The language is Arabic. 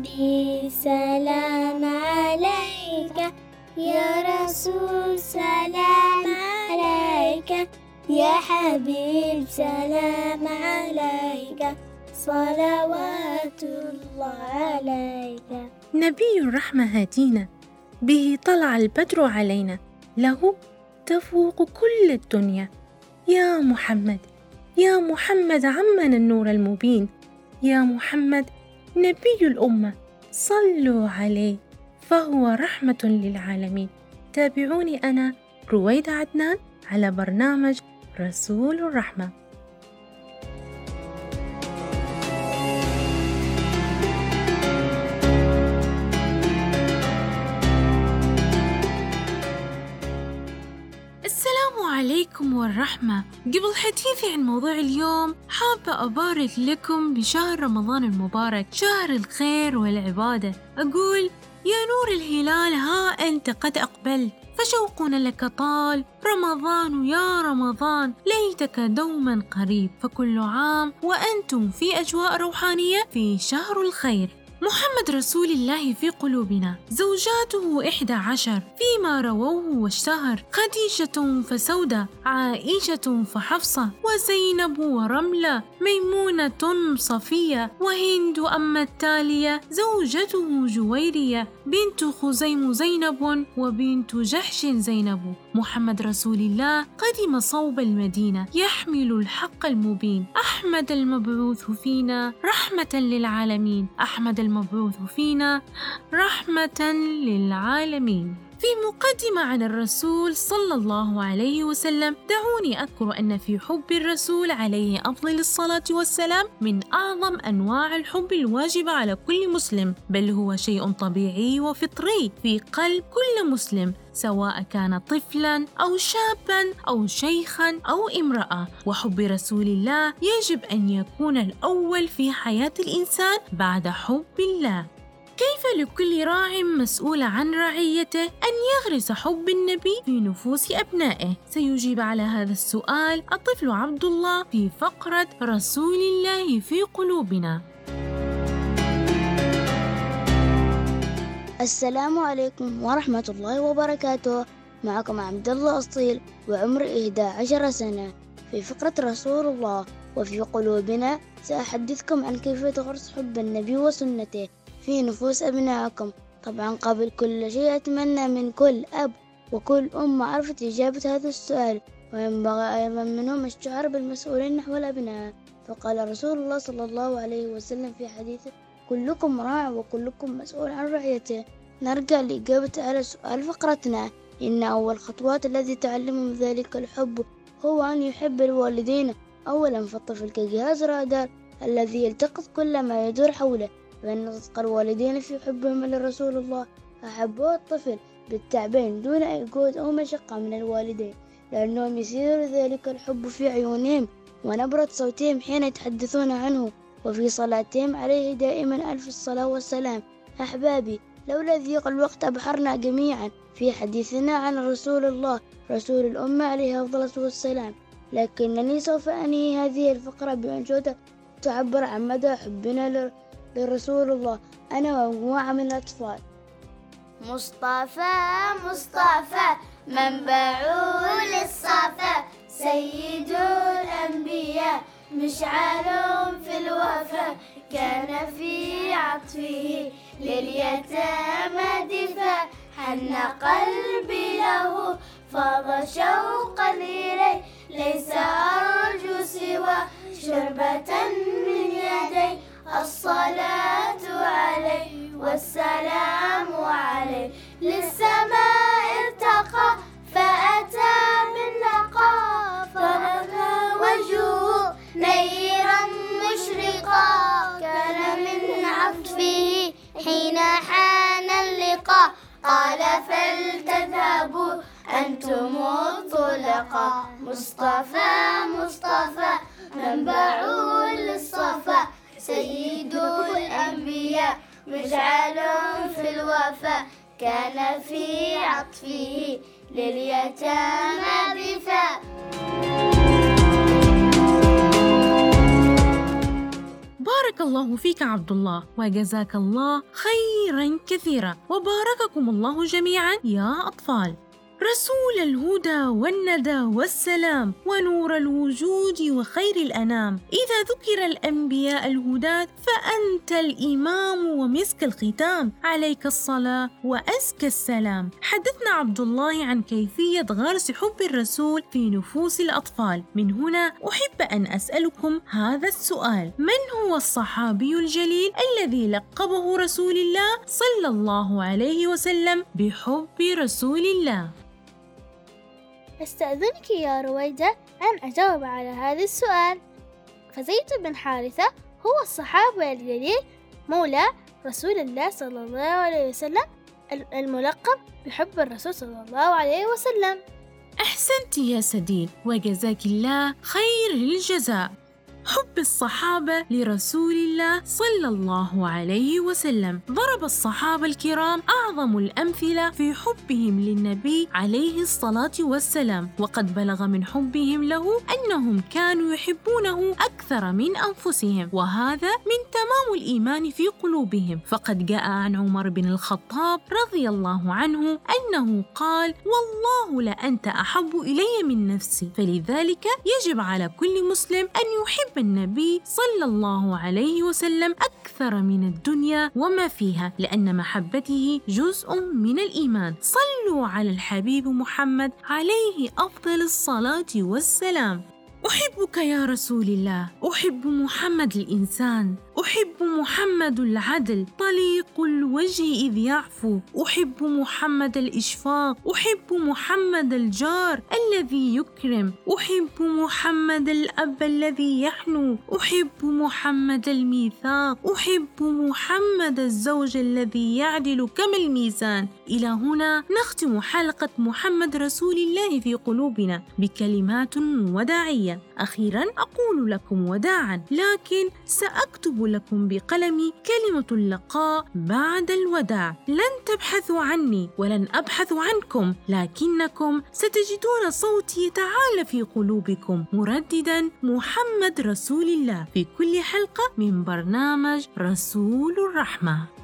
محمدي سلام عليك. يا رسول سلام عليك. يا حبيب سلام عليك. صلوات الله عليك. نبي الرحمة هدينا به طلع البدر علينا. له تفوق كل الدنيا. يا محمد يا محمد عمنا النور المبين. يا محمد نبي الأمة صلوا عليه فهو رحمة للعالمين. تابعوني أنا رويدة عدنان على برنامج رسول الرحمة. عليكم والرحمة. قبل حديثي عن موضوع اليوم حابة أبارك لكم بشهر رمضان المبارك شهر الخير والعبادة. أقول يا نور الهلال ها أنت قد أقبلت. فشوقنا لك طال رمضان يا رمضان. ليتك دوما قريب. فكل عام وأنتم في أجواء روحانية في شهر الخير. محمد رسول الله في قلوبنا. زوجاته إحدى عشر. فيما رووه واشتهر خديجة فسودة. عائشة فحفصة. وزينب ورملة. ميمونة صفية. وهند أما التالية. زوجته جويرية. بنت خزيم زينب وبنت جحش زينب. محمد رسول الله قدم صوب المدينة. يحمل الحق المبين. أحمد المبعوث فينا. رحمة للعالمين. أحمد المبعوث فينا رحمة للعالمين. في مقدمة عن الرسول صلى الله عليه وسلم. دعوني أذكر أن في حب الرسول عليه أفضل الصلاة والسلام من أعظم أنواع الحب الواجبة على كل مسلم بل هو شيء طبيعي وفطري في قلب كل مسلم سواء كان طفلا أو شابا أو شيخا أو امرأة. وحب رسول الله يجب أن يكون الأول في حياة الإنسان بعد حب الله. كيف لكل راع مسؤول عن رعيته أن يغرس حب النبي في نفوس أبنائه؟ سيجيب على هذا السؤال الطفل عبد الله في فقرة رسول الله في قلوبنا. السلام عليكم ورحمة الله وبركاته معكم عبد الله أصيل وعمر إحدى عشر سنة في فقرة رسول الله وفي قلوبنا سأحدثكم عن كيف تغرس حب النبي وسنته في نفوس أبنائكم. طبعا قبل كل شيء أتمنى من كل أب وكل أم معرفة إجابة هذا السؤال وينبغي أيضا منهم الشعور بالمسؤولين نحو الأبناء. فقال رسول الله صلى الله عليه وسلم في حديثه كلكم راع وكلكم مسؤول عن رعيته. نرجع لإجابة على سؤال فقرتنا إن أول خطوات الذي تعلم من ذلك الحب هو أن يحب الوالدين. أولا فالطفل كجهاز رادار الذي يلتقط كل ما يدور حوله. فإن صدق الوالدين في حبهم لرسول الله. أحبوا الطفل بالتعبين دون أي جهد أو مشقة من الوالدين لأنهم يسير ذلك الحب في عيونهم ونبرة صوتهم حين يتحدثون عنه. وفي صلاتهم عليه دائما ألف الصلاة والسلام. أحبابي لولا ضيق الوقت أبحرنا جميعا في حديثنا عن رسول الله رسول الأمة عليه أفضل الصلاة والسلام. لكنني سوف أنهي هذه الفقرة بأنشودة تعبر عن مدى حبنا لرسول الله. أنا ومجموعة من الأطفال. مصطفى مصطفى منبع للصفا. سيد الأنبياء مشعل في الوفا. كان في عطفه لليتامى دفاع. حن قلبي له فاض شوقا إليه. ليس أرجو سوى شربة من يدي الصلاة عليه والسلام عليه. للسماء ارتقى فأتى بالنقى فبدا وجهه نيرا مشرقا. كان من عطفه حين حان اللقاء. قال فلتذهبوا أنتم الطلقاء مصطفى مصطفى منبع للصفا. سيد الأنبياء مجعل في الوفاء كان في عطفه لليتامى بفاء بارك الله الله فيك عبد الله وجزاك الله خيرا كثيرا وبارككم الله جميعا يا أطفال. رسول الهدى والندى والسلام ونور الوجود وخير الأنام. إذا ذكر الأنبياء الهداة فأنت الإمام ومسك الختام. عليك الصلاة وأزكى السلام. حدثنا عبد الله عن كيفية غرس حب الرسول في نفوس الأطفال. من هنا أحب أن أسألكم هذا السؤال. من هو الصحابي الجليل الذي لقبه رسول الله صلى الله عليه وسلم بحب رسول الله؟ أستأذنك يا رويدة أن أجاوب على هذا السؤال. فزيد بن حارثة هو الصحابي الجليل مولى رسول الله صلى الله عليه وسلم الملقب بحب الرسول صلى الله عليه وسلم. أحسنت يا سديد وجزاك الله خير الجزاء. حب الصحابة لرسول الله صلى الله عليه وسلم. ضرب الصحابة الكرام أعظم الأمثلة في حبهم للنبي عليه الصلاة والسلام. وقد بلغ من حبهم له أنهم كانوا يحبونه أكثر من أنفسهم وهذا من تمام الإيمان في قلوبهم. فقد جاء عن عمر بن الخطاب رضي الله عنه أنه قال والله لأنت أحب إلي من نفسي فلذلك يجب على كل مسلم أن يحب النبي صلى الله عليه وسلم أكثر من الدنيا وما فيها لأن محبته جزء من الإيمان. صلوا على الحبيب محمد عليه أفضل الصلاة والسلام. أحبك يا رسول الله. أحب محمد الإنسان. أحب محمد العدل طليق الوجه إذ يعفو. أحب محمد الإشفاق أحب محمد الجار الذي يكرم. أحب محمد الأب الذي يحنو. أحب محمد الميثاق. أحب محمد الزوج الذي يعدل كما الميزان. إلى هنا نختم حلقة محمد رسول الله في قلوبنا بكلمات وداعية. أخيرا أقول لكم وداعا لكن سأكتب لكم بقلمي كلمة اللقاء بعد الوداع. لن تبحثوا عني ولن أبحث عنكم لكنكم ستجدون صوتي يتعالى في قلوبكم. مرددا محمد رسول الله. في كل حلقة من برنامج رسول الرحمة.